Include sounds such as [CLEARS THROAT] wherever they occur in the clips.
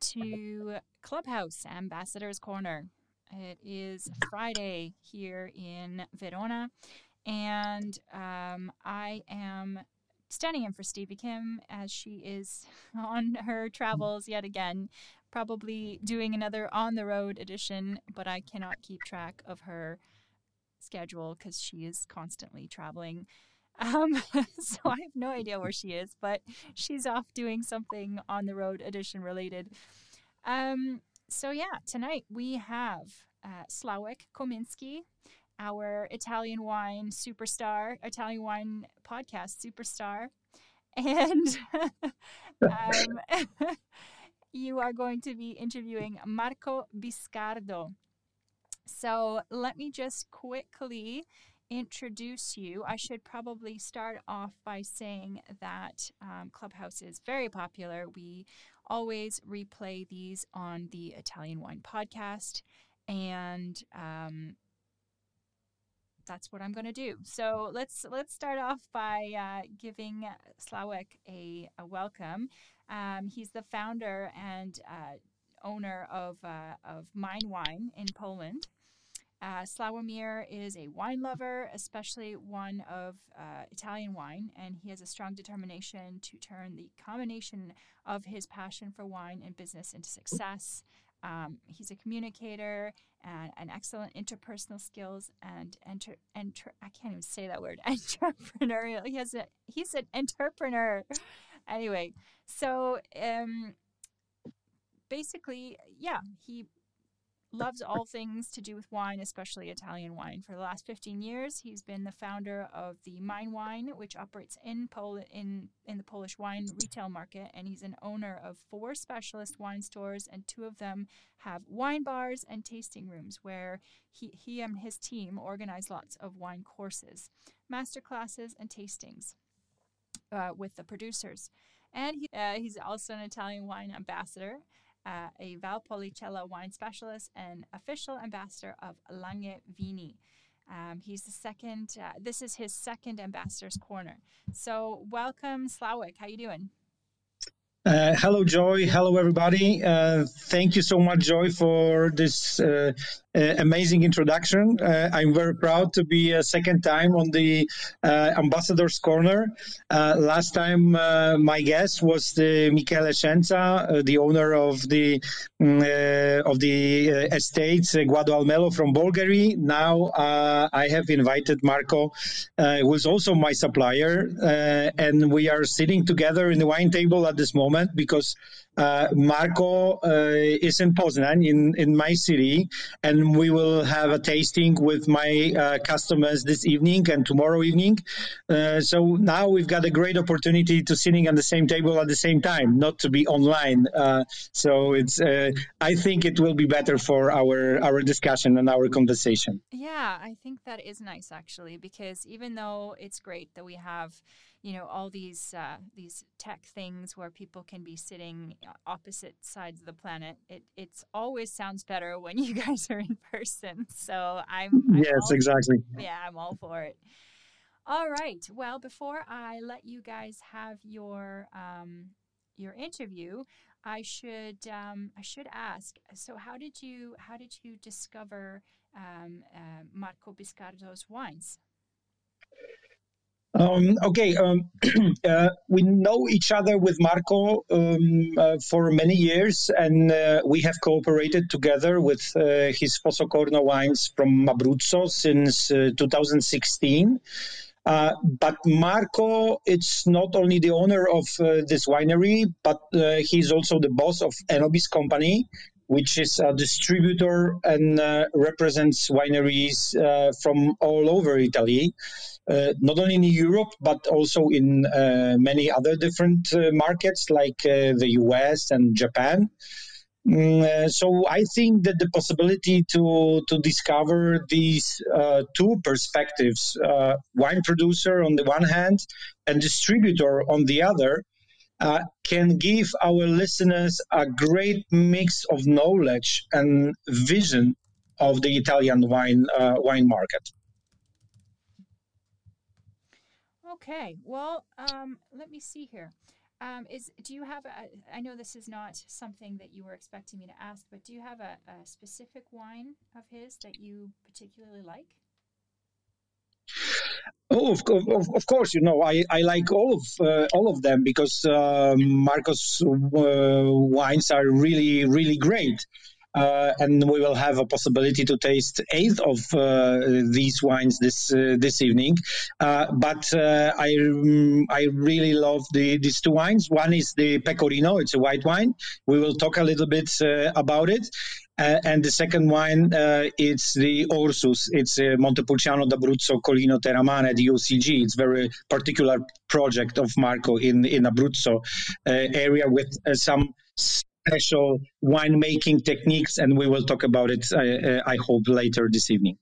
to Clubhouse Ambassador's Corner. It is Friday here in Verona, and um, I am standing in for Stevie Kim as she is [LAUGHS] on her travels yet again, probably doing another on the road edition, but I cannot keep track of her schedule because she is constantly traveling. Um, [LAUGHS] so I have no idea where she is, but she's off doing something on the road edition related. Um, so yeah, tonight we have uh, Kominski, our Italian wine superstar, Italian wine podcast superstar, [LAUGHS] and um, [LAUGHS] you are going to be interviewing Marco Biscardo. So let me just quickly introduce you, I should probably start off by saying that um, Clubhouse is very popular. We always replay these on the Italian Wine Podcast, and um, that's what I'm going to do. So let's let's start off by uh, giving Slawek a, a welcome. Um, he's the founder and uh, owner of uh, of Mine Wine in Poland. Uh, Slawomir is a wine lover, especially one of uh, Italian wine, and he has a strong determination to turn the combination of his passion for wine and business into success. Um, he's a communicator and an excellent interpersonal skills and enter, enter I can't even say that word [LAUGHS] entrepreneurial. He has a he's an entrepreneur. anyway, so um, basically, yeah, he loves all things to do with wine, especially Italian wine. For the last 15 years, he's been the founder of the Mine Wine, which operates in Pol- in in the Polish wine retail market, and he's an owner of four specialist wine stores, and two of them have wine bars and tasting rooms where he he and his team organize lots of wine courses, master classes, and tastings uh, with the producers. And he, uh, he's also an Italian wine ambassador uh, a Valpolicella wine specialist and official ambassador of Langhe Vini. Um, he's the second. Uh, this is his second ambassador's corner. So welcome, Sławek. How you doing? Uh, hello, Joy. Hello, everybody. Uh, thank you so much, Joy, for this uh, uh amazing introduction. Uh, I'm very proud to be a second time on the uh, Ambassador's Corner. last time, my guest was the Michele Scienza, the owner of the mm, of the estates Guado al Melo from Bolgheri. Now, I have invited Marco, who is also my supplier, and we are sitting together in the wine table at this moment moment because uh, Marco uh, is in Poznan, in, in my city, and we will have a tasting with my uh, customers this evening and tomorrow evening. Uh, so now we've got a great opportunity to sitting on the same table at the same time, not to be online. Uh, so it's uh, I think it will be better for our our discussion and our conversation. Yeah, I think that is nice actually because even though it's great that we have you know all these uh, these tech things where people can be sitting uh, opposite sides of the planet it it's always sounds better when you [LAUGHS] guys are in person so i'm, I'm yes exactly yeah i'm all for it all right well before i let you guys have your um, your interview, I should um, I should ask. So, how did you how did you discover um, uh, Marco Biscardo's wines? Um, okay, um, [CLEARS THROAT] uh, we know each other with Marco um, uh, for many years, and uh, we have cooperated together with uh, his Fosso Corno wines from Abruzzo since uh, 2016. Uh, but Marco, it's not only the owner of this winery, but he's also the boss of Enobis Company, which is a distributor and represents wineries from all over Italy. Uh, not only in Europe but also in uh, many other different uh, markets like uh, the US and Japan. Mm, uh, so I think that the possibility to to discover these two perspectives, wine producer on the one hand and distributor on the other, can give our listeners a great mix of knowledge and vision of the Italian wine wine market. Okay. Well, um, let me see here. Um, is do you have a? I know this is not something that you were expecting me to ask, but do you have a, a specific wine of his that you particularly like? Oh, of, of, of course, you know I, I like all of uh, all of them because uh, Marcos uh, wines are really really great uh, and we will have a possibility to taste eight of uh, these wines this uh, this evening. Uh, but uh, I mm, I really love the, these two wines. One is the Pecorino; it's a white wine. We will talk a little bit uh, about it. and the second wine, it's the Orsus. It's Montepulciano d'Abruzzo Colline Teramane, the OCG. It's very particular project of Marco in in Abruzzo area with some special winemaking techniques, and we will talk about it. I, I hope later this evening.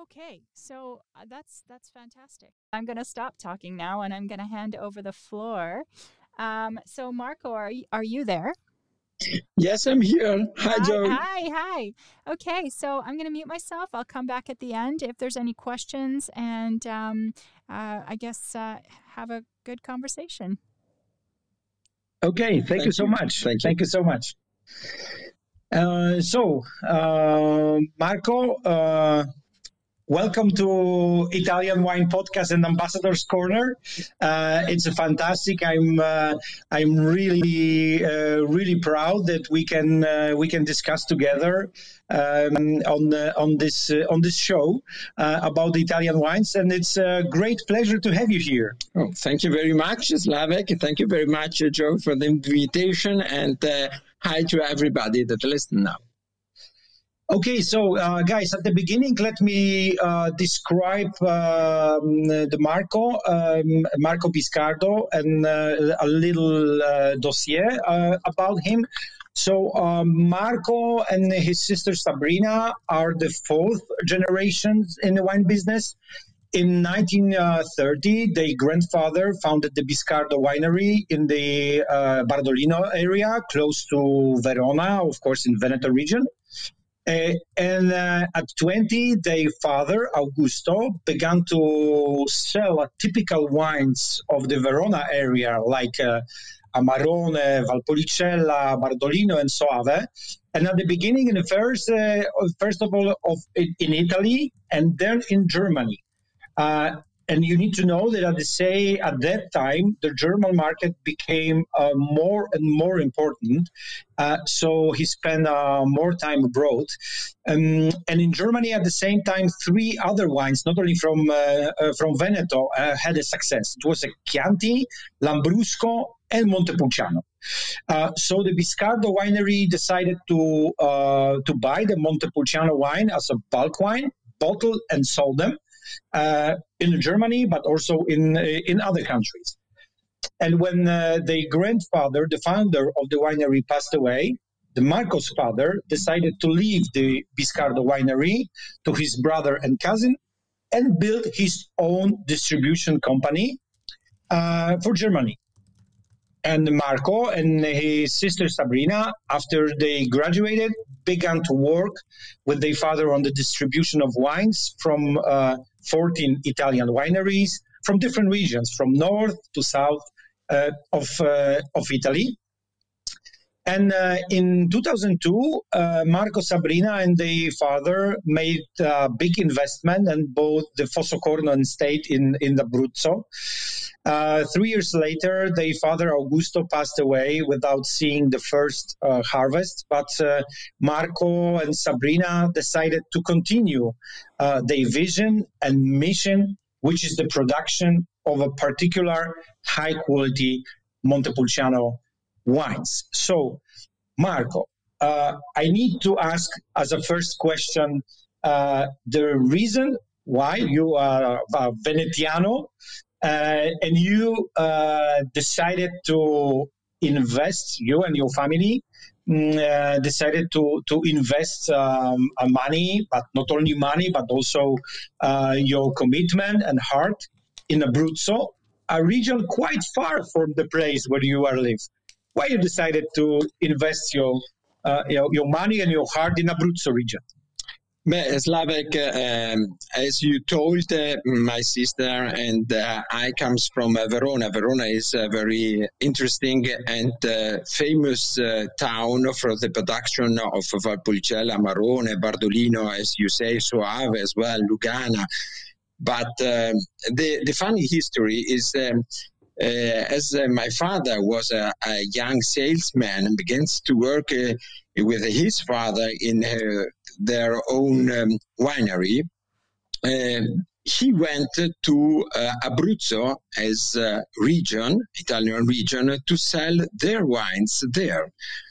Okay, so uh, that's that's fantastic. I'm going to stop talking now, and I'm going to hand over the floor. Um, so, Marco, are you, are you there? Yes, I'm here. Hi, hi Joe. Hi, hi. Okay, so I'm going to mute myself. I'll come back at the end if there's any questions, and um, uh, I guess uh, have a good conversation. Okay, thank, thank you so you. much. Thank you. Thank you so much. Uh, so, uh, Marco, uh, welcome to Italian Wine Podcast and Ambassadors Corner. Uh, it's fantastic. I'm uh, I'm really uh, really proud that we can we can discuss together um, on on this on this show about Italian wines, and it's a great pleasure to have you here. Oh, thank you very much, Slawek. Thank you very much, Joe, for the invitation, and hi to everybody that listen now. Okay, so uh, guys, at the beginning, let me uh, describe um, the Marco, um, Marco Biscardo, and uh, a little uh, dossier uh, about him. So um, Marco and his sister Sabrina are the fourth generations in the wine business. In 1930, their grandfather founded the Biscardo winery in the uh, Bardolino area, close to Verona, of course, in Veneto region. Uh, and uh, at 20, their father, Augusto, began to sell typical wines of the Verona area, like uh, Amarone, Valpolicella, Bardolino, and Soave. And at the beginning, in the first, uh, first of all, of, in Italy, and then in Germany. And you need to know that at the say at that time the German market became uh, more and more important. Uh, so he spent uh, more time abroad, um, and in Germany at the same time, three other wines, not only from uh, uh, from Veneto, uh, had a success. It was a Chianti, Lambrusco, and Montepulciano. Uh, so the Biscardo winery decided to uh, to buy the Montepulciano wine as a bulk wine, bottle and sold them in Germany, but also in uh, in other countries. And when uh, the grandfather, the founder of the winery, passed away, the Marcos father decided to leave the Biscardo winery to his brother and cousin and build his own distribution company uh, for Germany. And Marco and his sister Sabrina, after they graduated, began to work with their father on the distribution of wines from uh, 14 Italian wineries from different regions, from north to south of of Italy. And uh, in 2002, uh, Marco Sabrina and the father made a big investment and bought the Fosso Corno estate in, in the Abruzzo. Uh, three years later, their father Augusto passed away without seeing the first uh, harvest. But uh, Marco and Sabrina decided to continue uh, their vision and mission, which is the production of a particular high quality Montepulciano wines. So, Marco, uh, I need to ask as a first question uh, the reason why you are a Venetiano uh, and you uh, decided to invest, you and your family mm, uh, decided to, to invest um, money, but not only money, but also uh, your commitment and heart in Abruzzo, a region quite far from the place where you are live why you decided to invest your, uh, your, your money and your heart in Abruzzo region? Um, as you told uh, my sister, and uh, I comes from uh, Verona. Verona is a very interesting and famous town for the production of Valpolicella, Amarone, Bardolino, as you say, Soave as well, Lugana. But the, the funny history is um, uh, as uh, my father was a, a, young salesman and begins to work uh, with his father in their own um, winery, he went to uh, Abruzzo as a region, Italian region, to sell their wines there,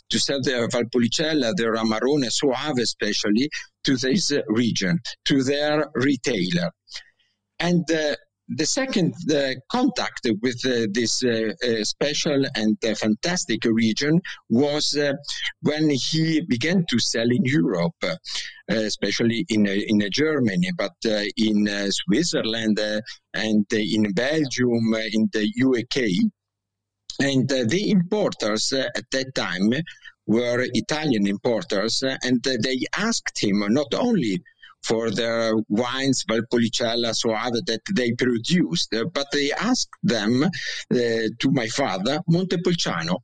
to sell their Valpolicella, their Amarone Soave especially, to this region, to their retailer. And uh, the second uh, contact with uh, this uh, uh special and uh, fantastic region was uh, when he began to sell in Europe, especially in in Germany, but in Switzerland and in Belgium, in the UK. And the importers at that time were Italian importers, and they asked him not only for the wines Valpolicella Soave that they produced, but they asked them uh, to my father, Montepulciano.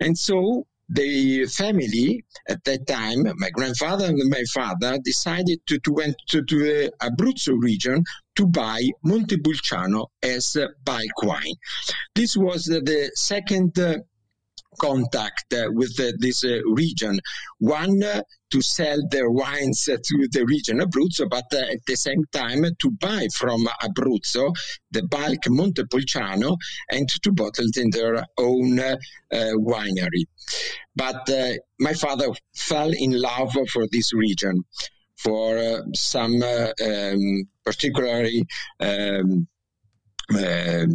And so the family at that time, my grandfather and my father, decided to, to went to, to the Abruzzo region to buy Montepulciano as bulk wine. This was the second uh, contact uh, with uh, this uh, region. One, to sell their wines to the region Abruzzo, but at the same time to buy from Abruzzo the bulk Montepulciano and to bottle it in their own winery. But my father fell in love for this region for uh, some uh, um, particularly um, uh,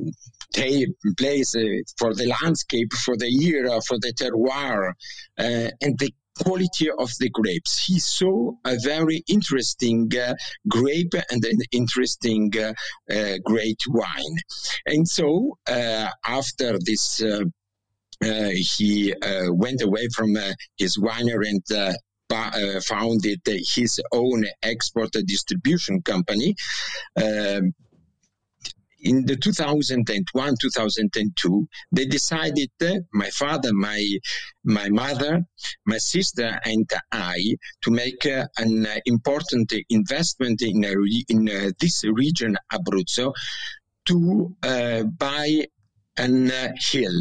place uh, for the landscape, for the era, for the terroir, uh, and the quality of the grapes. He saw a very interesting uh, grape and an interesting uh, uh, great wine. And so uh, after this, he went away from his winery and founded his own export distribution company. Um, in the 2001 2002 they decided uh, my father my my mother my sister and i to make uh, an uh, important investment in in uh, this region abruzzo to uh, buy an uh, hill.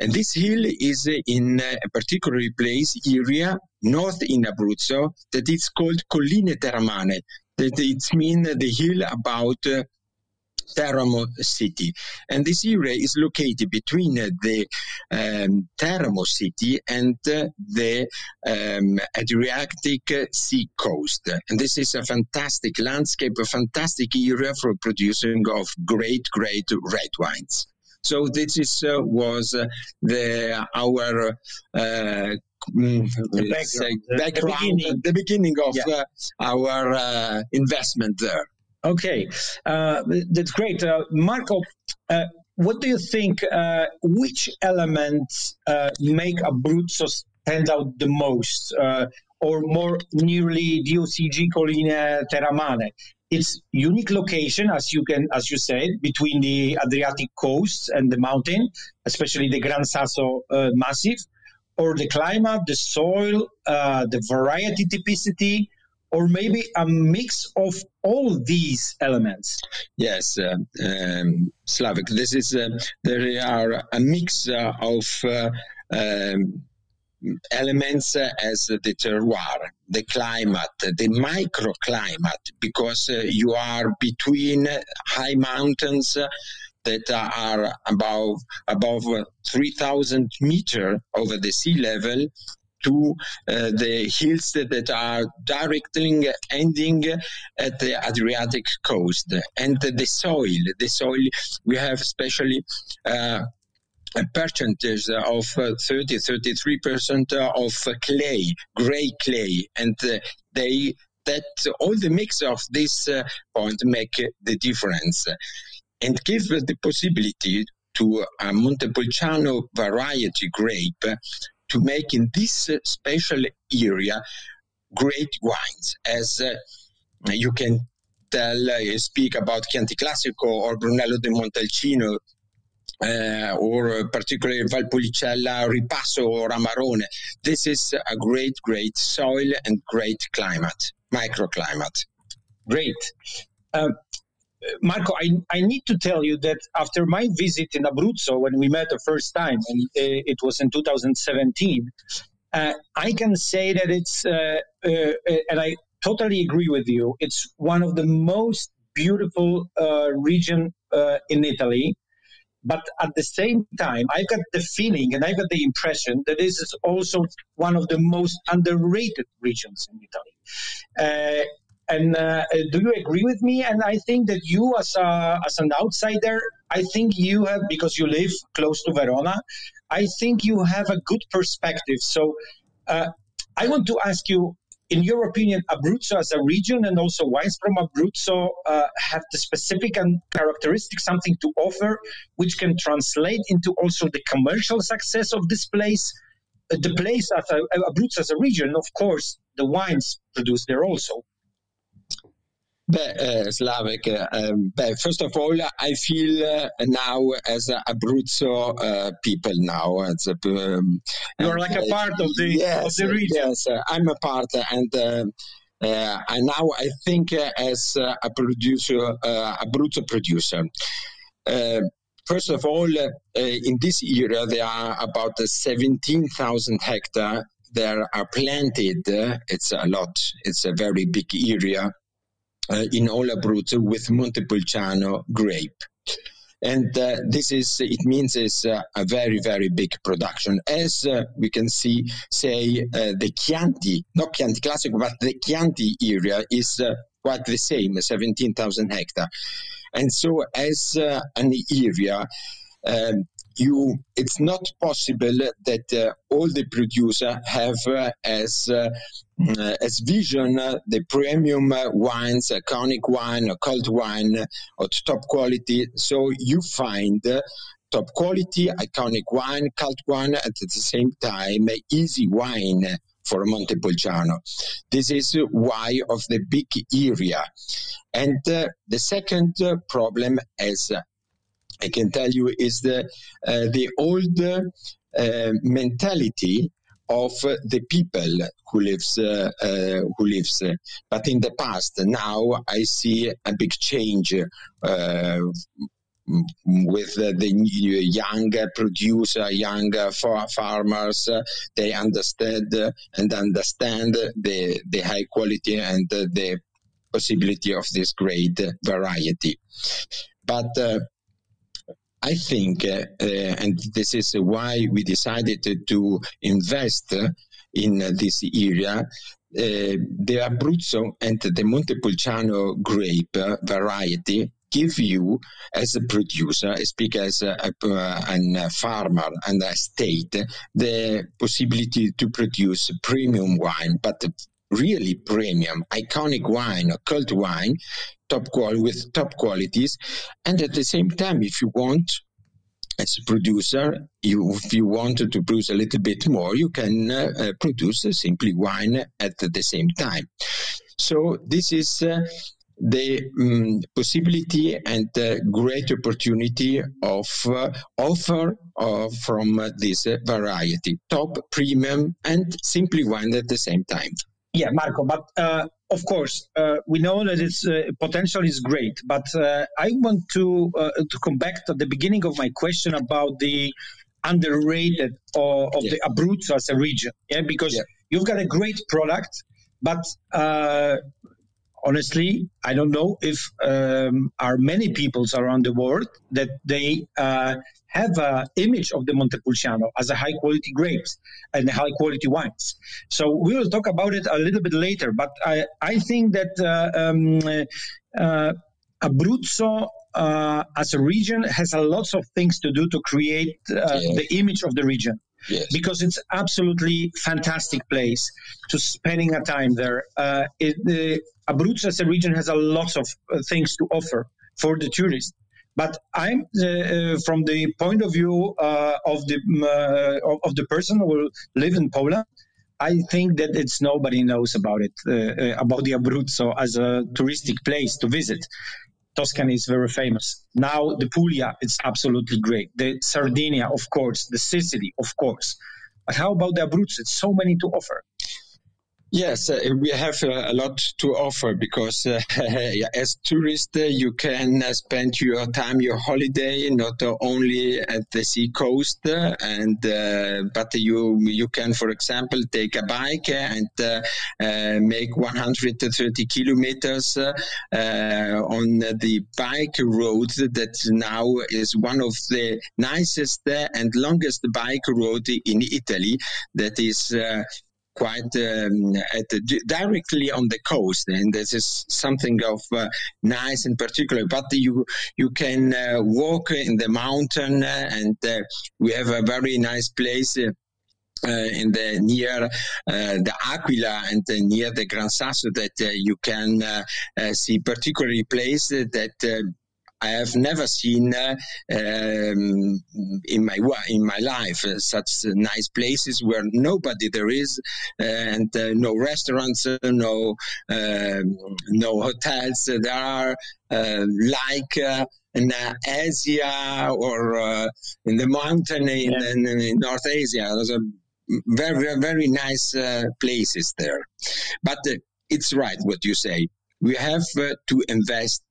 And this hill is in a particular place area north in abruzzo that is called colline teramane that it means the hill about Teramo city. And this area is located between the um, Teramo city and the um, Adriatic Sea coast. And this is a fantastic landscape, a fantastic area for producing of great, great red wines. So this is uh, was uh, the our uh, mm, the background, background, the beginning, the beginning of yeah. Uh, our uh, investment there. Okay, uh, that's great. Uh, Marco, uh, what do you think? Uh, which elements uh, make Abruzzo stand out the most, uh, or more nearly DOCG Colline Teramane? its unique location, as you can, as you said, between the Adriatic coast and the mountain, especially the Gran Sasso Massif, or the climate, the soil, the variety typicity, or maybe a mix of all these elements? Yes, uh, um, Slawek. This is uh, there are a mix uh, of uh, um, elements as the terroir, the climate, the microclimate, because uh, you are between high mountains that are above above 3,000 meter over the sea level to uh, the hills that are directly ending at the Adriatic coast. And the soil, the soil, we have especially uh, a percentage of uh, 30 33% of clay, gray clay, and they that all the mix of this uh, point make the difference and give the possibility to a Montepulciano variety grape to make in this uh, special area great wines. As uh, you can tell, uh, speak about Chianti Classico or Brunello de Montalcino, uh, or particularly Valpolicella, Ripasso, or Amarone. This is a great, great soil and great climate, microclimate. Great. Uh, Marco, I, I need to tell you that after my visit in Abruzzo, when we met the first time, and uh, it was in 2017, uh, I can say that it's, uh, uh, and I totally agree with you, it's one of the most beautiful uh, region uh, in Italy. But at the same time, I got the feeling and I got the impression that this is also one of the most underrated regions in Italy. And uh, do you agree with me? And I think that you, as a as an outsider, I think you have because you live close to Verona. I think you have a good perspective. So uh, I want to ask you, in your opinion, Abruzzo as a region and also wines from Abruzzo uh, have the specific and characteristic something to offer, which can translate into also the commercial success of this place. Uh, the place as a, Abruzzo as a region, of course, the wines produced there also. Uh, uh, um, but first of all, I feel uh, now as a Abruzzo uh, people now. As a, um, You're like a part of the, yes, of the region. Yes, I'm a part, and uh, uh, and now I think as a producer, a Abruzzo producer. First of all, in this area, there are about 17,000 hectares that are planted. it's a lot. It's a very big area uh, in all Abruzzo with Montepulciano grape. And uh, this is, it means it's uh, a very, very big production. As uh, we can see, say, uh, the Chianti, not Chianti Classic, but the Chianti area is uh, quite the same, 17,000 hectares. And so, as an area, um, you it's not possible that uh, all the producers have uh, as uh, uh as vision uh, the premium uh, wines, iconic wine, cult wine of top quality. So you find top quality, iconic wine, cult wine, at the same time easy wine for Montepulciano. This is why of the big area. And uh, the second uh, problem, as I can tell you is the uh, the old uh, mentality of the people who lives uh, uh, who lives. But in the past, now I see a big change. Uh, with the young producer, young farmers, they understand and understand the, the high quality and the possibility of this great variety. But I think, uh, uh, and this is why we decided to invest in this area, uh, the Abruzzo and the Montepulciano grape variety give you, as a producer, speak as a, a, a, farmer and a state, the possibility to produce premium wine, but really premium, iconic wine, cult wine, top quality with top qualities, and at the same time, if you want as a producer, you, if you wanted to produce a little bit more, you can uh, uh, produce simply wine at the same time. So this is uh, the um, possibility and great opportunity of uh, offer uh, from this variety, top, premium, and simply wine at the same time. Yeah, Marco, but uh, of course, uh, we know that its uh, potential is great, but I want to to come back to the beginning of my question about the underrated of, of yeah. the Abruzzo as a region. Yeah, because yeah. you've got a great product, but honestly, I don't know if um, are many peoples around the world that they uh, have an image of the Montepulciano as a high quality grapes and high quality wines. So we will talk about it a little bit later. But I, I think that uh, um, uh, Abruzzo uh, as a region has a lots of things to do to create uh, yeah. the image of the region. Because it's absolutely fantastic place to spending a time there. Uh, it, the Abruzzo as a region has a lot of uh, things to offer for the tourists. But I'm uh, uh from the point of view uh, of the uh, of the person who live in Poland. I think that it's nobody knows about it about the Abruzzo as a touristic place to visit. Tuscany is very famous. Now the Puglia, it's absolutely great. The Sardinia, of course. The Sicily, of course. But how about the Abruzzo? It's so many to offer. Yes, uh, we have uh, a lot to offer because uh, [LAUGHS] as tourist uh, you can uh, spend your time, your holiday, not only at the sea coast, uh, and but you you can, for example, take a bike and make 130 kilometers on the bike road that now is one of the nicest and longest bike road in Italy. That is quite um, the, directly on the coast, and this is something of uh, nice and particular. But you you can uh, walk in the mountain, uh, and we have a very nice place. Uh, in the near uh, the Aquila and uh, near the Gran Sasso that you can see particularly place that I have never seen uh, um, in my in my life uh, such nice places where nobody there is, uh, and uh, no restaurants, uh, no um, no hotels. There are uh, like. in Asia or in the mountain in, yeah. in, in North Asia, those are very, very, very nice places there. But it's right what you say. We have to invest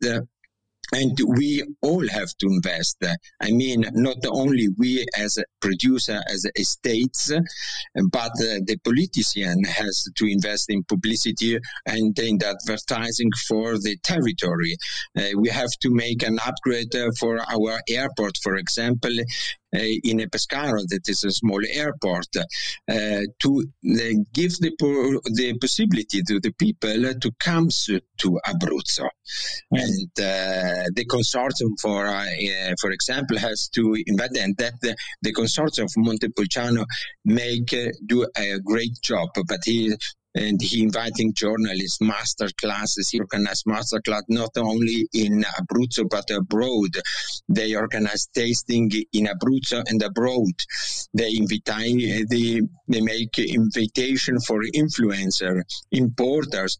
and we all have to invest. I mean, not only we as a producer, as a states, but the politician has to invest in publicity and in advertising for the territory. Uh, we have to make an upgrade uh, for our airport, for example, in a Pescara, that is a small airport, uh, to give the, the possibility to the people to come to Abruzzo. Mm. And the consortium, for for example, has to invest, and that the, the consortium of Montepulciano make do a great job. But he and he inviting journalists, master classes. He organized master class not only in Abruzzo but abroad. They organize tasting in Abruzzo and abroad. They invite, they, they make invitation for influencer, importers.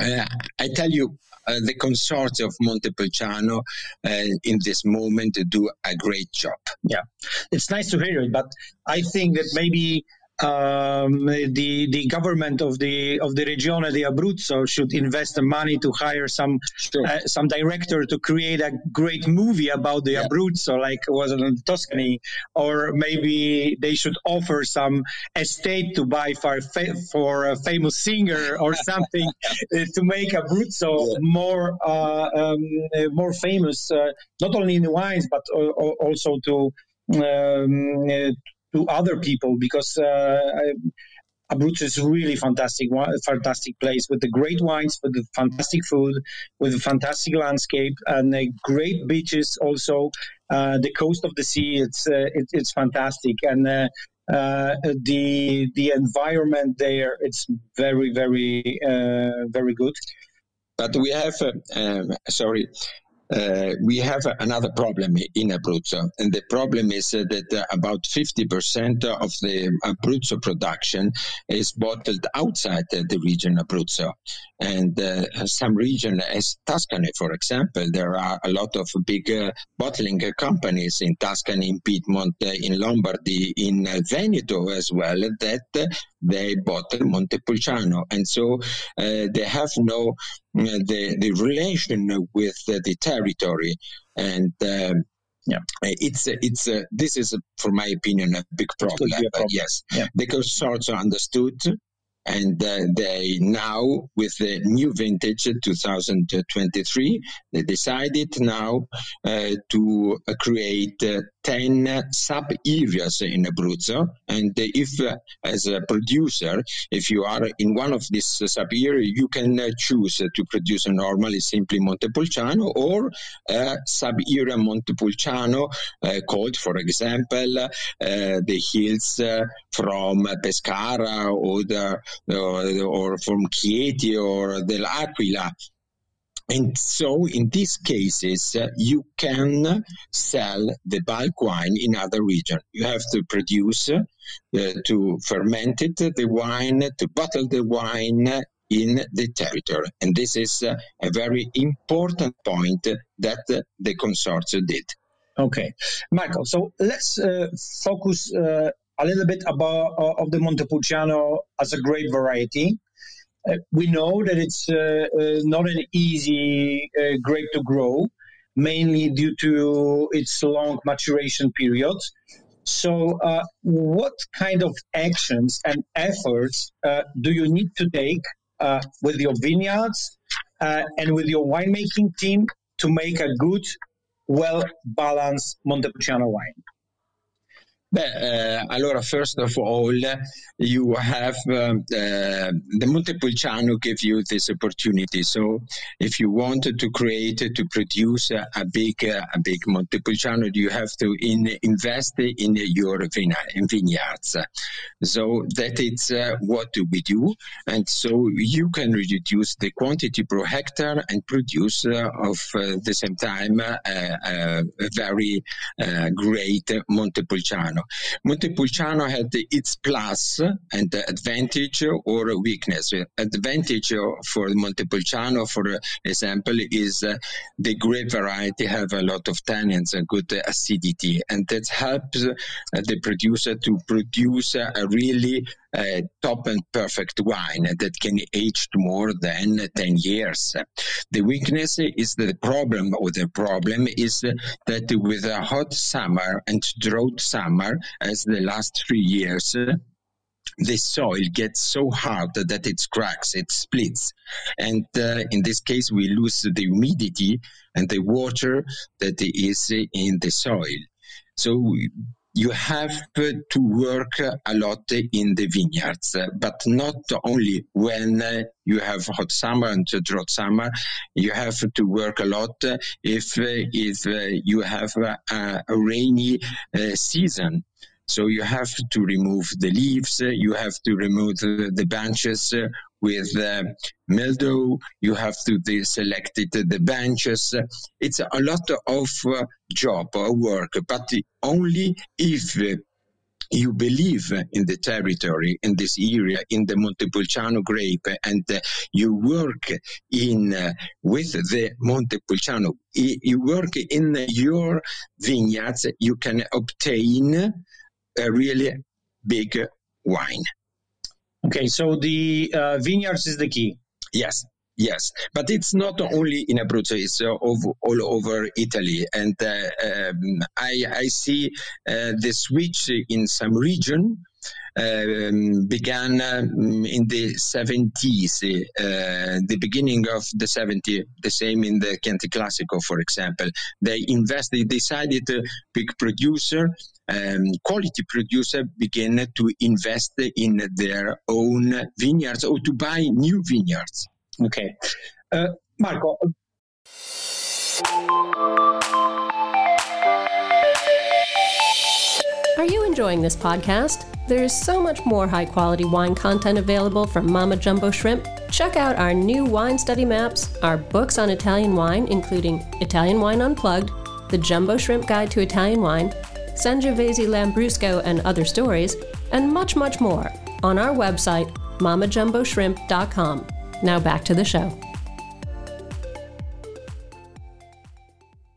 Uh, I tell you, uh, the consortium of Montepulciano uh, in this moment do a great job. Yeah, it's nice to hear it, but I think that maybe um, the the government of the of the Regione di Abruzzo should invest the money to hire some sure. uh, some director to create a great movie about the yeah. Abruzzo, like was in Tuscany, or maybe they should offer some estate to buy for for a famous singer or [LAUGHS] something uh, to make Abruzzo yeah. more uh, um, more famous, uh, not only in the wines but also to um, to other people because uh, Abruzzo is really fantastic, fantastic place with the great wines, with the fantastic food, with a fantastic landscape and great beaches. Also, uh, the coast of the sea, it's uh, it, it's fantastic, and uh, uh, the the environment there, it's very very uh, very good. But we have, um, sorry, uh, we have another problem in Abruzzo, and the problem is uh, that uh, about 50% of the Abruzzo production is bottled outside the region Abruzzo. And uh, some region, as Tuscany, for example, there are a lot of big uh, bottling companies in Tuscany, in Piedmont, uh, in Lombardy, in Veneto as well, that they bottle Montepulciano. And so they have no the, the relation with the territory. And um, yeah. It's it's this is, for my opinion, a big problem. problem. yes, yeah. the consortium understood and uh, they now with the new vintage 2023 they decided now uh, to uh, create uh, 10 sub areas in Abruzzo and if uh, as a producer if you are in one of these sub areas you can uh, choose to produce normally simply Montepulciano or a sub area Montepulciano called for example the hills from Pescara or the or from Chieti or dell'Aquila. And so, in these cases, uh, you can sell the bulk wine in other regions. You have to produce, uh, to ferment it, the wine, to bottle the wine in the territory. And this is uh, a very important point that the consortium did. Okay, Michael. So let's uh, focus uh, a little bit about uh, of the Montepulciano as a grape variety. Uh, we know that it's uh, uh not an easy uh, grape to grow, mainly due to its long maturation period. So, uh, what kind of actions and efforts do you need to take with your vineyards and with your winemaking team to make a good, well balanced Montepulciano wine? Beh, eh, allora, first of all, you have uh, the Montepulciano give you this opportunity. So, if you wanted to create to produce a, big uh, a big Montepulciano, you have to in, invest in your vineyards. So that is uh, what we do, and so you can reduce the quantity per hectare and produce uh, of uh, the same time uh, a very great Montepulciano. Montepulciano had its plus and advantage or weakness. Advantage for Montepulciano, for example, is the grape variety have a lot of tannins, and good acidity, and that helps the producer to produce a really uh, top and perfect wine that can age more than 10 years. The weakness is the problem, or the problem is that with a hot summer and drought summer, as the last three years, the soil gets so hard that it cracks, it splits. And uh, in this case, we lose the humidity and the water that is in the soil. So you have to work a lot in the vineyards, but not only when you have hot summer and drought summer. You have to work a lot if if you have a, a rainy uh, season. So you have to remove the leaves, you have to remove the, branches with uh, mildew, you have to select it, the benches. It's a lot of uh, job or work, but only if uh, you believe in the territory, in this area, in the Montepulciano grape, and uh, you work in uh, with the Montepulciano, you work in your vineyards, you can obtain a really big wine. Okay, so the uh, vineyards is the key. Yes, yes, but it's not only in Abruzzo; it's uh, over, all over Italy, and uh, um, I, I see uh, the switch in some region. Um, began um, in the 70s, uh, the beginning of the 70s, the same in the Chianti Classico, for example. They invested, decided, uh, big producer, um, quality producer begin to invest in their own vineyards or to buy new vineyards. Okay. Uh, Marco. Are you enjoying this podcast? There is so much more high quality wine content available from Mama Jumbo Shrimp. Check out our new wine study maps, our books on Italian wine, including Italian Wine Unplugged, The Jumbo Shrimp Guide to Italian Wine, Sangiovese Lambrusco and Other Stories, and much, much more on our website, mamajumboshrimp.com. Now back to the show.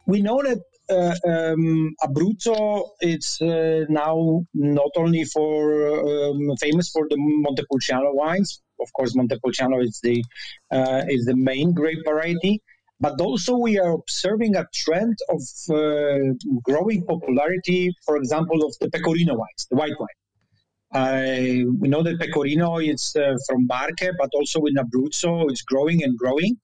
We know that uh, um, Abruzzo it's uh, now not only for um, famous for the Montepulciano wines. Of course, Montepulciano is the uh, is the main grape variety, but also we are observing a trend of uh, growing popularity, for example, of the Pecorino wines, the white wine. I, we know that Pecorino is uh, from Marche, but also in Abruzzo, it's growing and growing.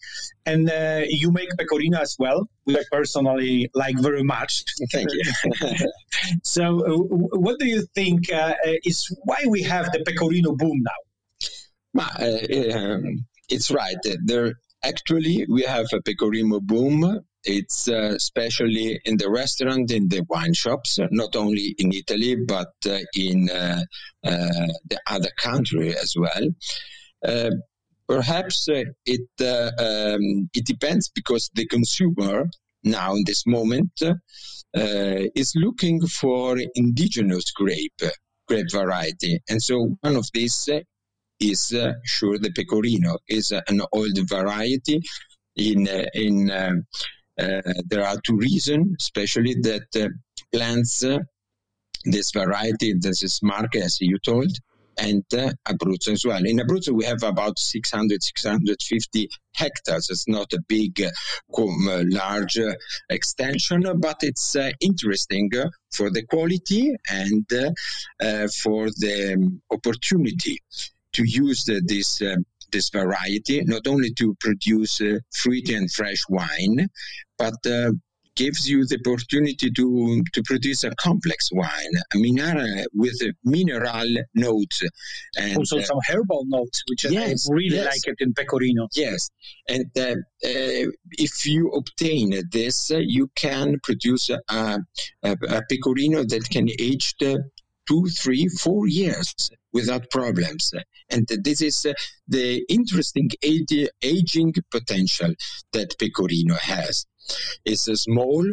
And uh, you make Pecorino as well, which I personally like very much. Thank you. [LAUGHS] so, uh, what do you think uh, is why we have the Pecorino boom now? Uh, um, it's right. There actually we have a Pecorino boom it's uh, especially in the restaurant, in the wine shops, uh, not only in Italy but uh, in uh, uh, the other country as well. Uh, perhaps it um, it depends because the consumer now in this moment is looking for indigenous grape grape variety, and so one of these is sure the pecorino is an old variety in in uh, there are two reasons, especially that uh, plants uh, this variety, this is Marche, as you told, and uh, Abruzzo as well. In Abruzzo, we have about 600, 650 hectares. It's not a big, uh, large uh, extension, but it's uh, interesting for the quality and for the um, opportunity to use the, this this variety, not only to produce uh, fruity and fresh wine, but uh, gives you the opportunity to to produce a complex wine, a mineral with mineral notes, and also uh, some herbal notes, which yes, I really yes. like it in pecorino. Yes, and uh, uh, if you obtain this, uh, you can produce a, a, a, pecorino that can age two, three, four years without problems. And this is uh, the interesting aging potential that Pecorino has. It's uh, small,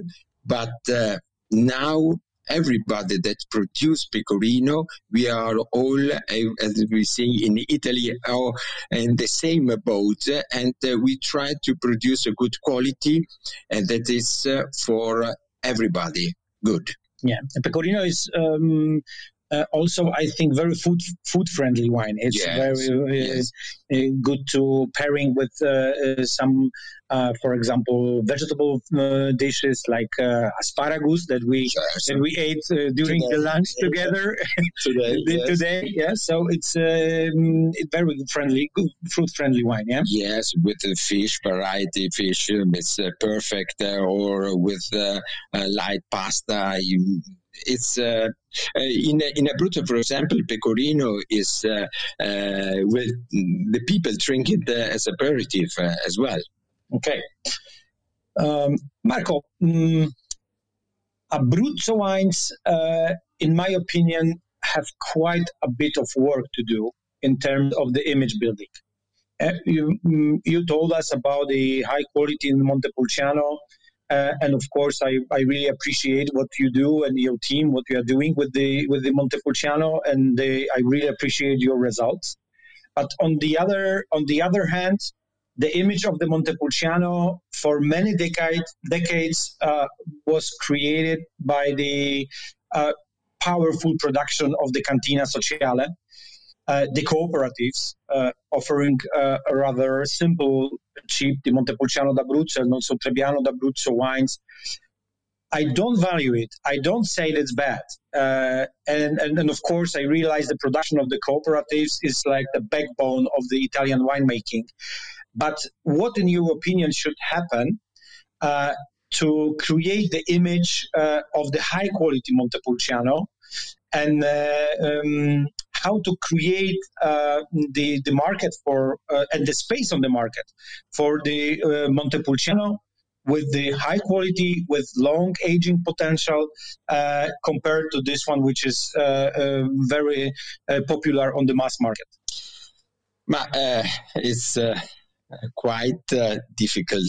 but uh, now everybody that produce pecorino, we are all, as we see in Italy, are in the same boat, and we try to produce a good quality, and that is for everybody good. Yeah, pecorino is um, uh, also I think very food food friendly wine. It's yes. very uh, yes. Uh, good to pairing with uh, uh, some, for example, vegetable dishes like asparagus that we that we ate during today. the lunch together [LAUGHS] today. [LAUGHS] yes. today, yeah. So it's um, very friendly, good fruit friendly wine. Yeah. Yes, with the fish variety, fish it's perfect, or with light pasta. You it's uh, uh, in in Abruzzo, for example, pecorino is uh, uh, with the people drink it as aperitif as well. Okay, um, Marco. Um, Abruzzo wines, in my opinion, have quite a bit of work to do in terms of the image building. Uh, you, mm, you told us about the high quality in Montepulciano uh, and of course, I, I really appreciate what you do and your team, what you are doing with the with the Montepulciano, and the, I really appreciate your results. But on the other on the other hand, the image of the Montepulciano for many decades decades uh, was created by the uh, powerful production of the Cantina Sociale, uh, the cooperatives uh, offering uh, a rather simple, cheap, the Montepulciano d'Abruzzo and also Trebbiano d'Abruzzo wines. I don't value it. I don't say that's bad. Uh, and, and, and of course, I realize the production of the cooperatives is like the backbone of the Italian winemaking. But what, in your opinion, should happen uh, to create the image uh, of the high quality Montepulciano and um, how to create uh, the the market for uh, and the space on the market for the uh, Montepulciano with the high quality, with long aging potential, uh, compared to this one, which is uh, uh, very uh, popular on the mass market? Uh, it's quite difficult.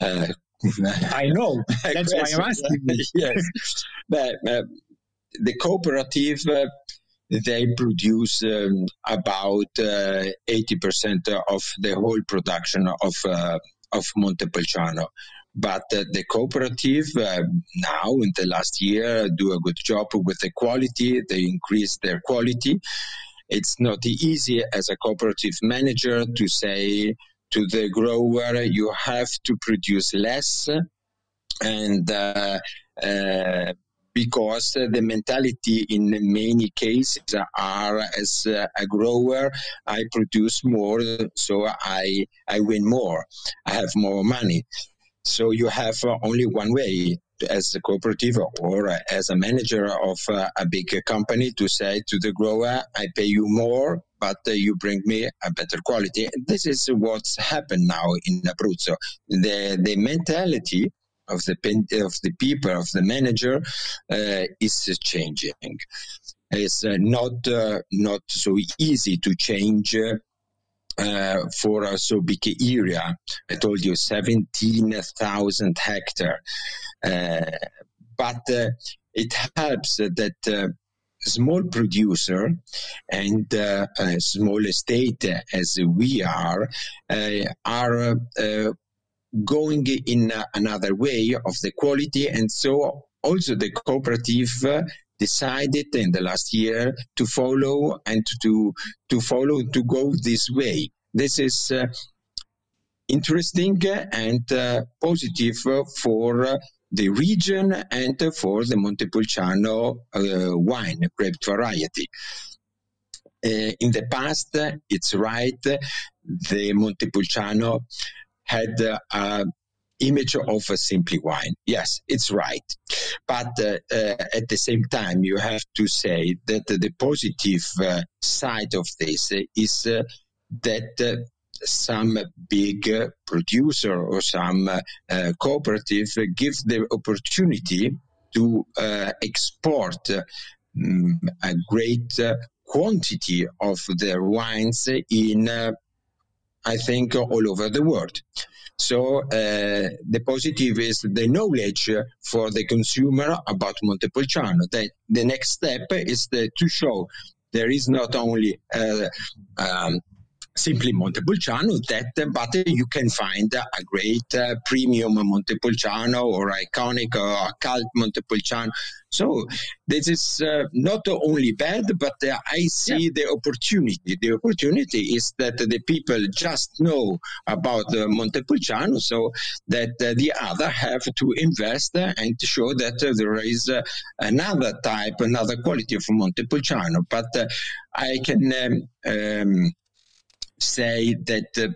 I know. [LAUGHS] That's why I'm asking. [LAUGHS] yes, but the cooperative they produce um, about uh, 80% of the whole production of uh, of Montepulciano. But uh, the cooperative uh, now in the last year do a good job with the quality. They increase their quality. It's not easy as a cooperative manager to say to the grower, you have to produce less and uh, uh, because the mentality in many cases are as a grower i produce more so i i win more i have more money so you have only one way as a cooperative or as a manager of a big company to say to the grower i pay you more but you bring me a better quality. This is what's happened now in Abruzzo. The the mentality of the of the people of the manager uh, is changing. It's uh, not uh, not so easy to change. Uh, for a so big area, I told you seventeen thousand hectare, uh, but uh, it helps that small producer and small estate as we are are going in another way of the quality. And so also the cooperative uh, decided in the last year to follow and to, to follow, to go this way. This is uh, interesting and uh, positive for uh, the region and for the Montepulciano uh, wine grape variety. Uh, in the past, it's right, the Montepulciano had uh, a image of a simply wine. Yes, it's right. But uh, uh, at the same time, you have to say that the positive uh, side of this is uh, that uh, some big producer or some cooperative gives the opportunity to export um, a great quantity of their wines in I think, all over the world. So uh, the positive is the knowledge for the consumer about Montepulciano. The, the next step is the, to show there is not only uh, um, simply Montepulciano that, but you can find a great uh, premium Montepulciano or iconic or cult Montepulciano. So this is uh, not only bad, but uh, I see yeah. the opportunity. The opportunity is that the people just know about uh, Montepulciano, so that uh, the other have to invest and to show that uh, there is uh, another type, another quality of Montepulciano. But I can um, um, say that uh,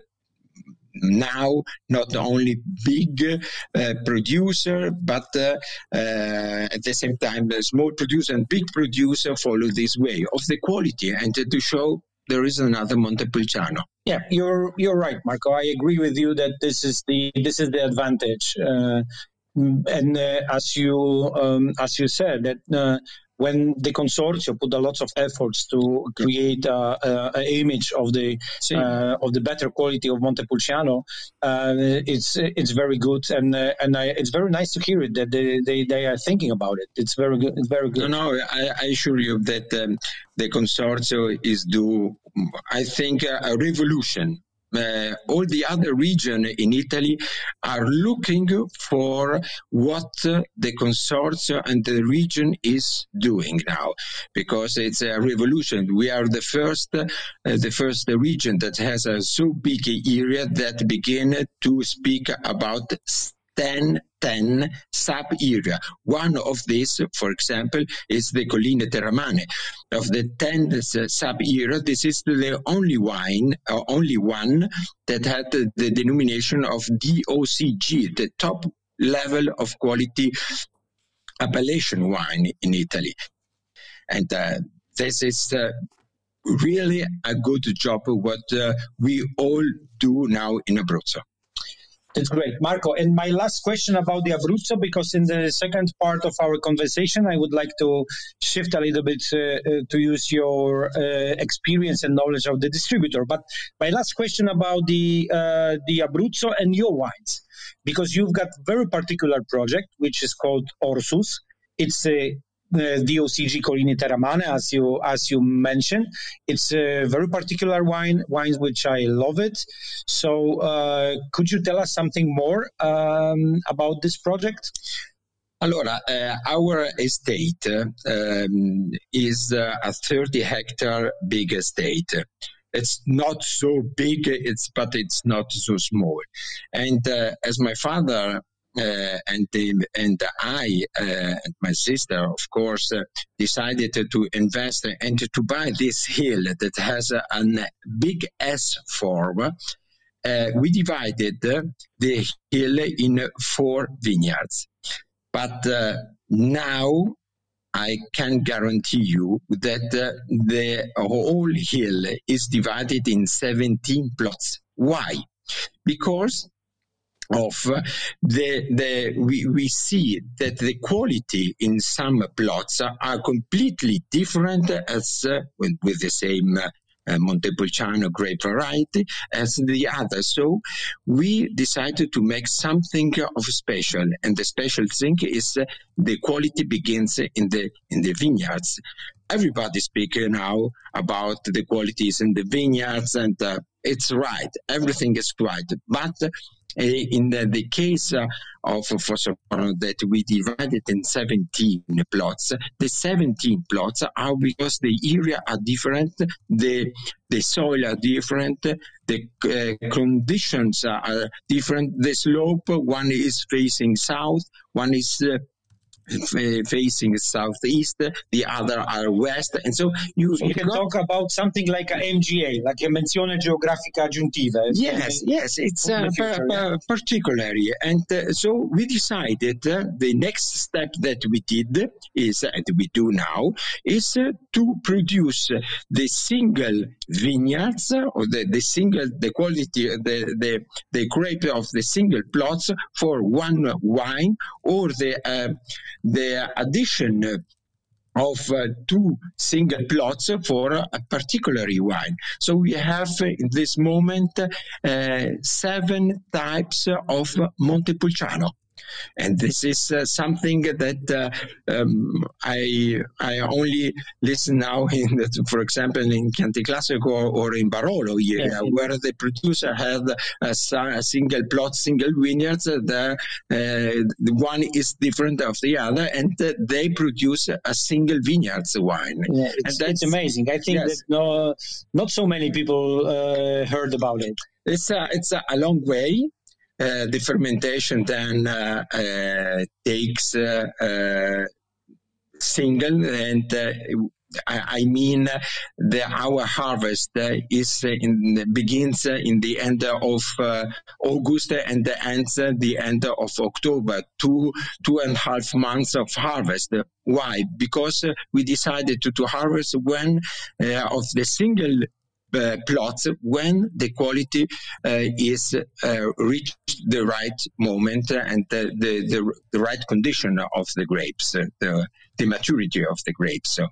now not only big uh, producer but uh, uh, at the same time the small producer and big producer follow this way of the quality and to show there is another Montepulciano. Yeah, you're you're right, Marco. I agree with you that this is the this is the advantage. Uh, and uh, as you um, as you said that when the consortium put a lot of efforts to create an image of the uh, of the better quality of Montepulciano, uh, it's it's very good and uh, and I, it's very nice to hear it that they, they, they are thinking about it. It's very good. It's very good. No, no, I, I assure you that um, the consortium is do I think a revolution uh, all the other regions in Italy are looking for what uh, the consortium and the region is doing now, because it's a revolution. We are the first, uh, the first region that has a so big area that begin to speak about 10 10 sub area. One of these, for example, is the Colline Teramane. Of the 10 sub area, this is the only wine, uh, only one that had the, the denomination of DOCG, the top level of quality appellation wine in Italy. And uh, this is uh, really a good job what uh, we all do now in Abruzzo. That's great, Marco. And my last question about the Abruzzo, because in the second part of our conversation, I would like to shift a little bit uh, uh, to use your uh, experience and knowledge of the distributor. But my last question about the uh, the Abruzzo and your wines, because you've got very particular project which is called Orsus. It's a DOCG Colline Teramane, as you as you mentioned. It's a very particular wine, wines which I love it. So, uh, could you tell us something more um, about this project? Allora, uh, our estate um, is uh, a 30 hectare big estate. It's not so big, it's but it's not so small. And uh, as my father uh, and the, and I uh, and my sister, of course, uh, decided to invest and to buy this hill that has a, a big S form. Uh, we divided the hill in four vineyards, but uh, now I can guarantee you that uh, the whole hill is divided in 17 plots. Why? Because of the, the we, we see that the quality in some plots are completely different as uh, with, with, the same uh, Montepulciano grape variety as the other. So we decided to make something of special, and the special thing is uh, the quality begins in the in the vineyards. Everybody speaking now about the qualities in the vineyards, and uh, it's right. Everything is right, but in the, the case uh, of Fossocorno that we divided in 17 plots, the 17 plots are because the area are different, the the soil are different, the uh, conditions are different. The slope, one is facing south, one is uh, facing southeast, the other are west, and so you, you can talk about something like a MGA, like a menzione geografica aggiuntiva. Yes, yes, it's uh, future, yeah. particularly, and uh, so we decided uh, the next step that we did is, and we do now, is uh, to produce the single vineyards or the, the single the quality the, the the grape of the single plots for one wine or the uh, the addition of uh, two single plots for a particular wine. So we have uh, in this moment uh, seven types of Montepulciano and this is uh, something that uh, um, I I only listen now [LAUGHS] in, for example, in Chianti Classico or, or in Barolo area, yes. where the producer had a, a, single plot, single vineyards. The, uh, the one is different of the other, and they produce a single vineyards wine. Yeah, it's, it's amazing. I think yes. that no, not so many people uh, heard about it. It's a, it's a, a long way uh, the fermentation then uh, uh, takes single and I mean, the, our harvest is in begins in the end of uh, August and ends the end of October. Two two and a half months of harvest. Why? Because we decided to, to harvest uh, of the single uh, plots when the quality uh, is uh, reached the right moment and the, the, the, right condition of the grapes, the, the maturity of the grapes. So.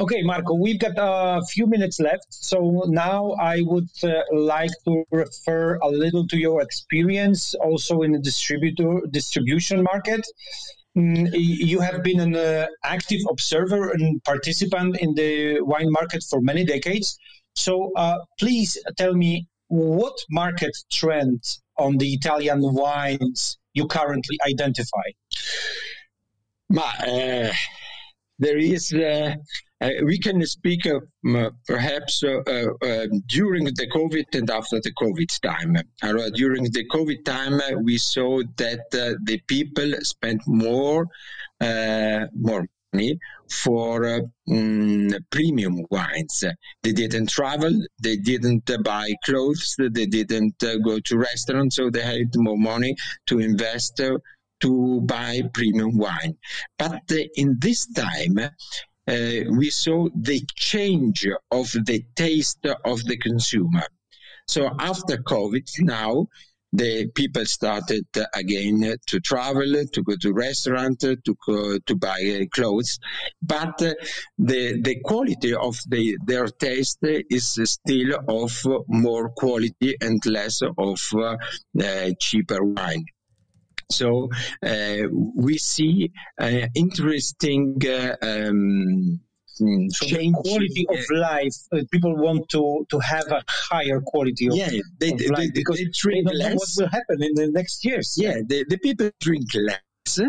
Okay, Marco, we've got a few minutes left. So now I would uh, like to refer a little to your experience also in the distributor distribution market. Mm, you have been an uh, active observer and participant in the wine market for many decades. So uh, please tell me what market trend on the Italian wines you currently identify. Ma, uh, there is. Uh, uh, we can speak of uh, perhaps uh, uh, during the COVID and after the COVID time. during the COVID time, we saw that the people spent more, more for uh, mm, premium wines. They didn't travel, they didn't uh, buy clothes, they didn't uh, go to restaurants, so they had more money to invest uh, to buy premium wine. But uh, in this time, uh, we saw the change of the taste of the consumer. So after COVID, now the people started again to travel, to go to restaurant, to go to buy clothes, but the the quality of the their taste is still of more quality and less of uh, cheaper wine. So uh, we see uh, interesting uh, so the quality of life uh, people want to to have a higher quality of, yeah they, of they, life they, because they drink they don't know less. what will happen in the next years. Yeah the, the people drink less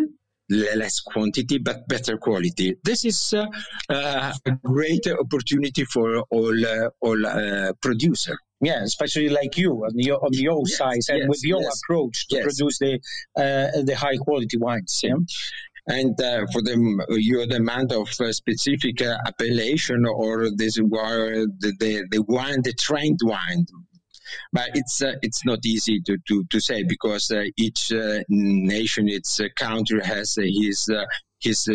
less quantity but better quality. This is uh, uh, a great opportunity for all uh, all uh, producer. Yeah, especially like you on your on your Yes, side and yes, with your yes, approach to produce the uh, the high quality wines. Yeah? And uh, for the your demand of uh, specific uh, appellation or this the, the the wine the trend wine but it's uh, it's not easy to to, to say because uh, each uh, nation its uh, country has his his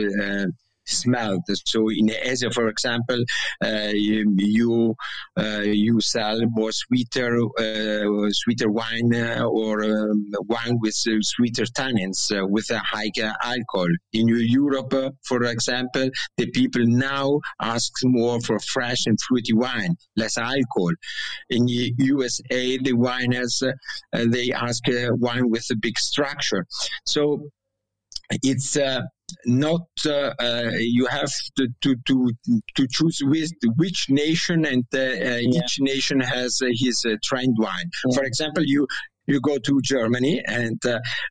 smell so in asia for example uh, you uh, you sell more sweeter uh, sweeter wine uh, or um, wine with uh, sweeter tannins uh, with a higher alcohol. In europe for example the people now ask more for fresh and fruity wine less alcohol. In the usa the winers uh, they ask wine with a big structure. So it's uh, not uh, uh, you have to, to to to choose with which nation and uh, uh, each nation has uh, his uh, trend wine for example you you go to Germany, and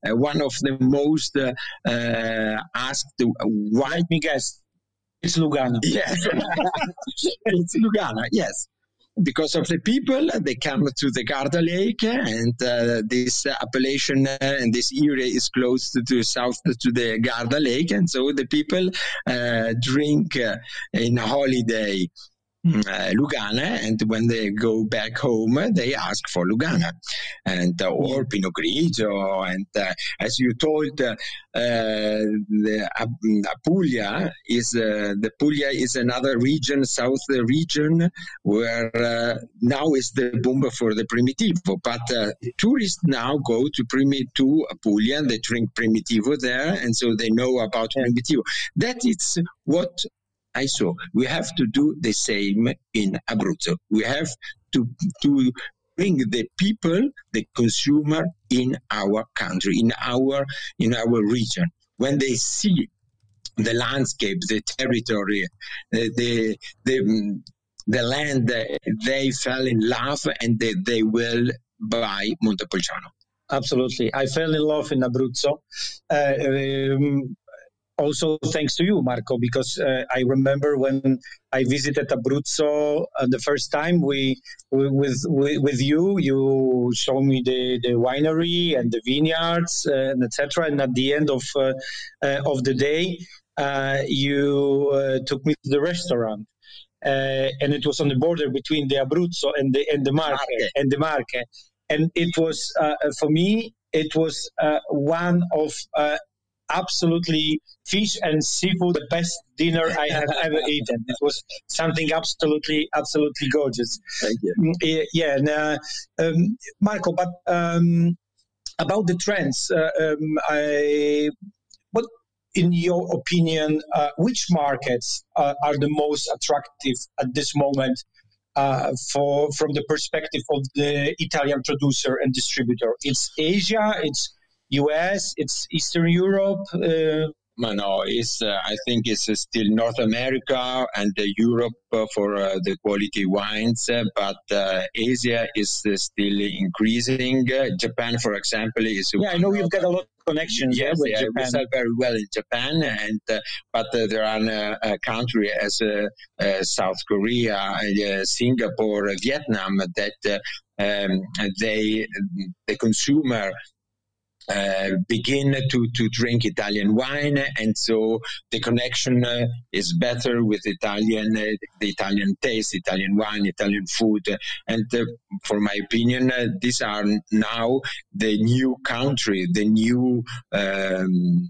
one of the most uh, uh, asked wine. Let me guess. It's Lugano. Yes, [LAUGHS] it's Lugana. Yes, because of the people, they come to the Garda Lake, and uh, this appellation uh, and this area is close to, to south to the Garda Lake, and so the people uh, drink uh, in holiday. Uh, Lugana, and when they go back home, they ask for Lugana, and uh, or Pinot Grigio, and uh, as you told, uh, the Ap- Apulia is uh, the Puglia is another region, south region, where uh, now is the boom for the Primitivo. But uh, tourists now go to Primi to Apulia, and they drink Primitivo there, and so they know about Primitivo. That is what I saw. We have to do the same in Abruzzo. We have to to bring the people, the consumer in our country, in our in our region. When they see the landscape, the territory, the the mm, the land, they fell in love and they, they will buy Montepulciano. Absolutely. I fell in love in Abruzzo. Uh, um, also thanks to you, Marco, because uh, I remember when I visited Abruzzo uh, the first time. We, we with, with with you, you showed me the, the winery and the vineyards uh, and etc. And at the end of uh, uh, of the day, uh, you uh, took me to the restaurant. Uh, and it was on the border between the Abruzzo and the and the Marche, Marche. and the Marche, and it was uh, for me it was uh, one of uh, absolutely fish and seafood the best dinner I have [LAUGHS] ever eaten. It was something absolutely absolutely gorgeous. Thank you. Mm, Yeah, and, uh, um, Marco, but um, about the trends, uh, um, I, what, in your opinion, uh, which markets uh, are the most attractive at this moment uh, for from the perspective of the Italian producer and distributor? It's Asia, it's US, it's Eastern Europe. Uh, No, it's, uh, I think it's uh, still North America and uh, Europe for uh, the quality wines, uh, but uh, Asia is still increasing. Uh, Japan, for example, is yeah, I know you've got a lot of connections yeah, Yes, yeah, we sell very well in Japan, and uh, but uh, there are uh, a country as uh, uh, South Korea, uh, Singapore, Vietnam that uh, um, they the consumer. Uh, begin to, to drink Italian wine, and so the connection uh, is better with Italian, uh, the Italian taste, Italian wine, Italian food, and uh, for my opinion, uh, these are now the new country, the new um,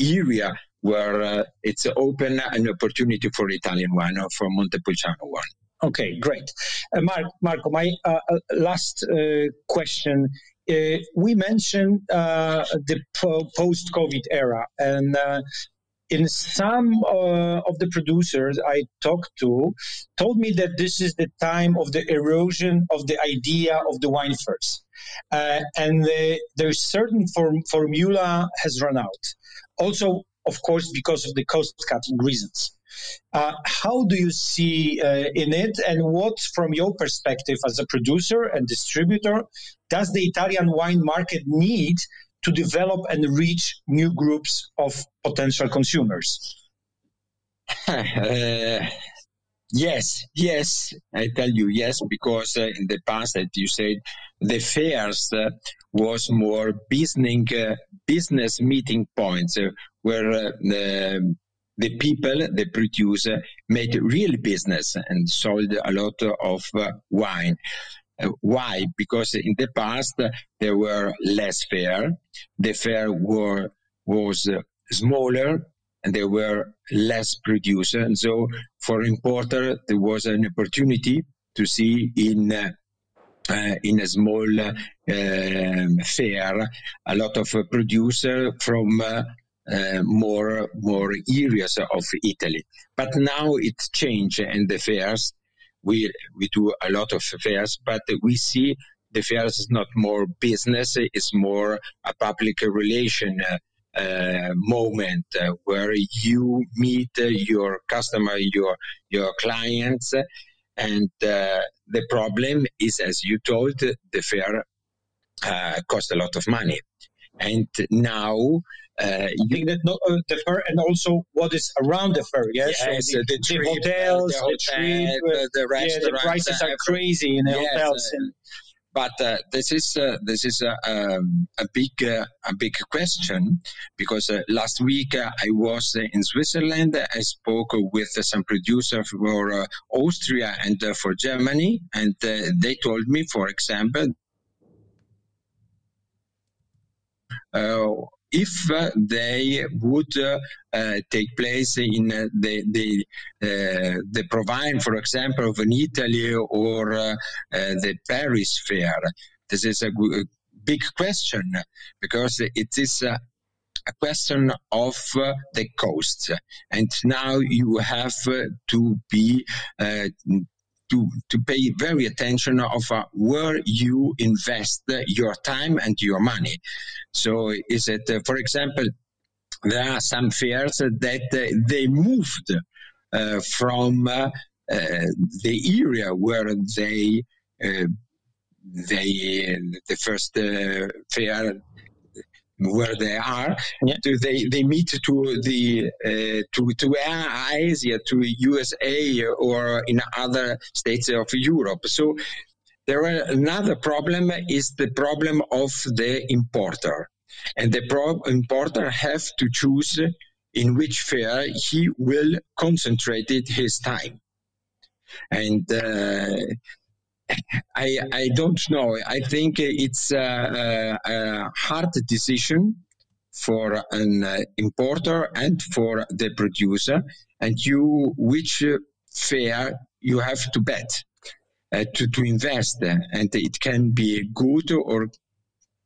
area where uh, it's open an opportunity for Italian wine or for Montepulciano wine. Okay, great. Uh, Mark, Marco, my uh, uh, last uh, question uh, we mentioned uh, the post COVID era. And in some of the producers I talked to, told me that this is the time of the erosion of the idea of the wine first. And the, there's certain form, formula has run out. Also, of course, because of the cost cutting reasons. Uh, how do you see uh, in it, and what, from your perspective as a producer and distributor, does the Italian wine market need to develop and reach new groups of potential consumers? [LAUGHS] Uh, yes, yes, I tell you yes, because uh, in the past, as you said, the fairs uh, was more business uh, business meeting points where the people, the producer, made real business and sold a lot of wine. Uh, why? Because in the past uh, there were less fair. The fair were was uh, smaller and there were less producers. And so for importer there was an opportunity to see in uh, uh, in a small uh, um, fair a lot of producer from more more areas of Italy. But now it's changed and the fairs we we do a lot of fairs, but we see the fairs is not more business; it's more a public relation. Uh, uh, moment uh, where you meet uh, your customer, your your clients, and uh, the problem is, as you told, the fair uh, cost a lot of money, and now uh, that not, uh, the fair and also what is around the fair. Yes, yes so the, the, the, trip, hotels, the, hotel, the, trip, the, the yeah, the prices are crazy in the yes, hotels. Uh, but uh, this is uh, this is a, um, a big uh, a big question because uh, last week uh, I was in Switzerland. I spoke with some producers for uh, Austria and for Germany, and they told me, for example, if uh, they would uh, uh, take place in the the the ProWein, for example, of an Italy or the Paris Fair. This is a big question because it is a question of uh, the cost. And now you have uh, to be uh, to, to pay very attention of uh, where you invest your time and your money. So is it, uh, for example, there are some fears that uh, they moved uh, from the area where they they the first fair where they are. Yeah. They they meet to the uh, to to Asia, to USA, or in other states of Europe. So there are another problem is the problem of the importer, and the pro- importer have to choose in which fair he will concentrate his time. And uh, I, I don't know. I think it's a, a hard decision for an uh, importer and for the producer, and you which fair you have to bet uh, to to invest, and it can be good or.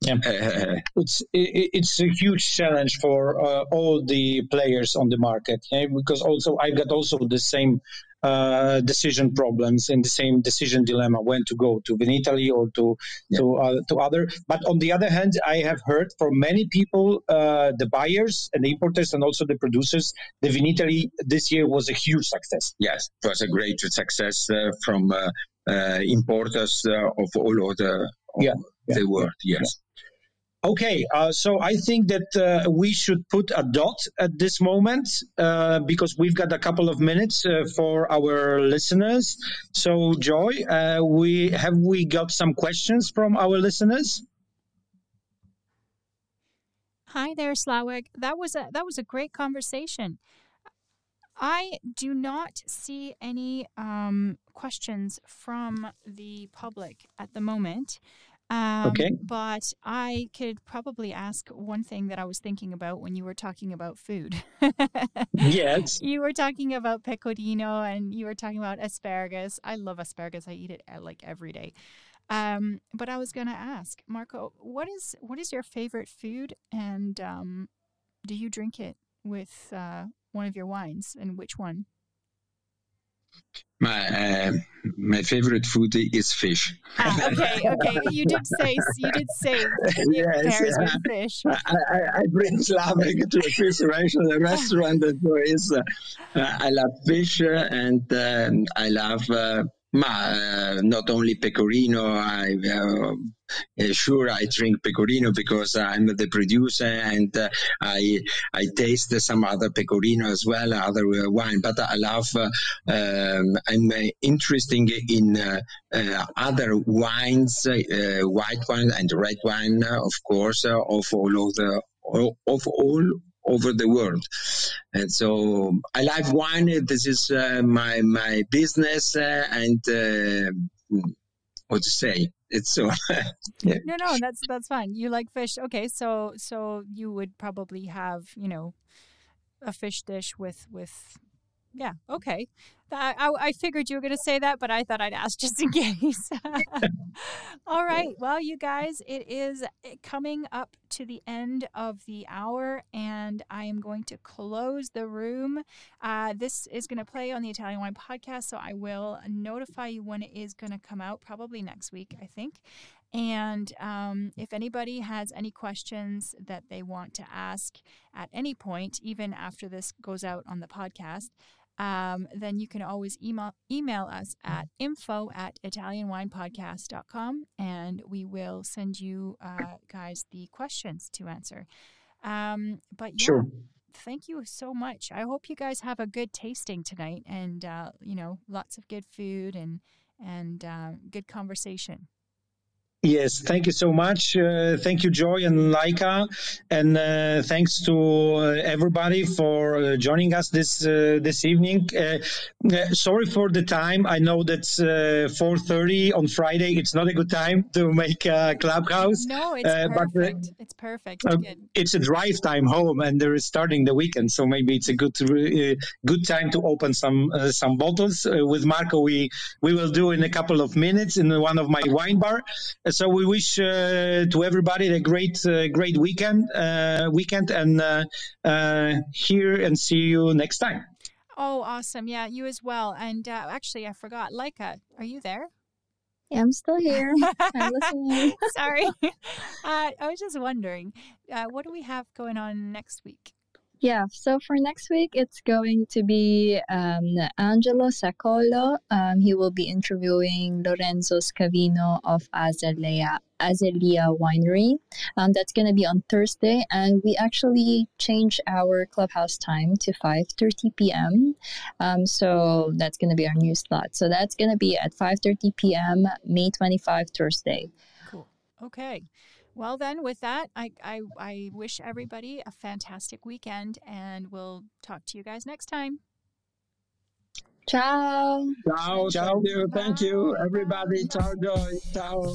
Yeah. Uh, it's it, it's a huge challenge for uh, all the players on the market yeah? because also I've got also the same uh, decision problems and the same decision dilemma when to go to Vinitaly or to yeah. to uh, to other. But on the other hand, I have heard from many people, uh, the buyers and the importers and also the producers, the Vinitaly this year was a huge success. Yes, it was a great success uh, from uh, uh, importers of all over the, yeah. the yeah. world. Yes. Okay, uh, so I think that uh, we should put a dot at this moment uh, because we've got a couple of minutes uh, for our listeners. So, Joy, uh, we have we got some questions from our listeners? Hi there, Slawek. That was a that was a great conversation. I do not see any um, questions from the public at the moment. Um, Okay. But I could probably ask one thing that I was thinking about when you were talking about food. Yes. [LAUGHS] you were talking about pecorino and you were talking about asparagus. I love asparagus. I eat it uh, like every day. Um, but I was going to ask Marco, what is what is your favorite food, and um, do you drink it with uh, one of your wines, and which one? My uh, my favorite food is fish. Ah, okay, okay. You did say you did say it Yes, pairs uh, with fish. I, I, I bring Slawek to a fish restaurant, a restaurant and so is, uh, uh, I love fish uh, and um, I love uh, ma, uh, not only pecorino. I uh, sure I drink pecorino because I'm the producer and uh, I I taste some other pecorino as well, other wine. But I love. Um, I'm interested in other wines, white wine and red wine, of course, of all of the of all over the world. And so I like wine. This is uh, my my business, uh, and uh, what to say? It's so. [LAUGHS] yeah. No, no, that's that's fine. You like fish, okay? So so you would probably have you know a fish dish with with yeah, okay. I, I, I figured you were going to say that, but I thought I'd ask just in [LAUGHS] case. [LAUGHS] All right. Well, you guys, it is eh, coming up to the end of the hour, and I am going to close the room. Uh, this is going to play on the Italian Wine Podcast, so I will notify you when it is going to come out, probably next week, I think. And um, if anybody has any questions that they want to ask at any point, even after this goes out on the podcast, um, then you can always email email us at info at italianwinepodcast.com and we will send you uh, guys the questions to answer. Um, but yeah, Sure. thank you so much. I hope you guys have a good tasting tonight and, uh, you know, lots of good food and, and uh, good conversation. Yes, thank you so much. Uh, thank you, Joy and Laika, and uh, thanks to uh, everybody for uh, joining us this uh, this evening. Uh, sorry for the time. I know that's four thirty on Friday. It's not a good time to make a clubhouse. No, it's Uh, but, perfect. it's perfect. It's. It's a drive time home, and they're starting the weekend, so maybe it's a good uh, good time to open some uh, some bottles. Uh, with Marco, we we will do in a couple of minutes in one of my wine bar. So we wish uh, to everybody a great uh, great weekend uh, weekend, and uh, uh, hear and see you next time. Oh, awesome. Yeah, you as well. And uh, actually, I forgot. Leica, are you there? Yeah, I'm still here. [LAUGHS] I'm listening. Sorry. [LAUGHS] Uh, I was just wondering, uh, what do we have going on next week? Yeah, so for next week, it's going to be um, Angelo Secolo. Um, he will be interviewing Lorenzo Scavino of Azelia, Azelia Winery. Um, that's going to be on Thursday, and we actually changed our clubhouse time to 5.30 p.m. Um, so that's going to be our new slot. So that's going to be at 5.30 p.m., May 25, Thursday. Cool. Okay. Well, then, with that, I, I, I wish everybody a fantastic weekend, and we'll talk to you guys next time. Ciao! Ciao, Ciao. thank you, thank you, everybody. Ciao, Joy. Ciao.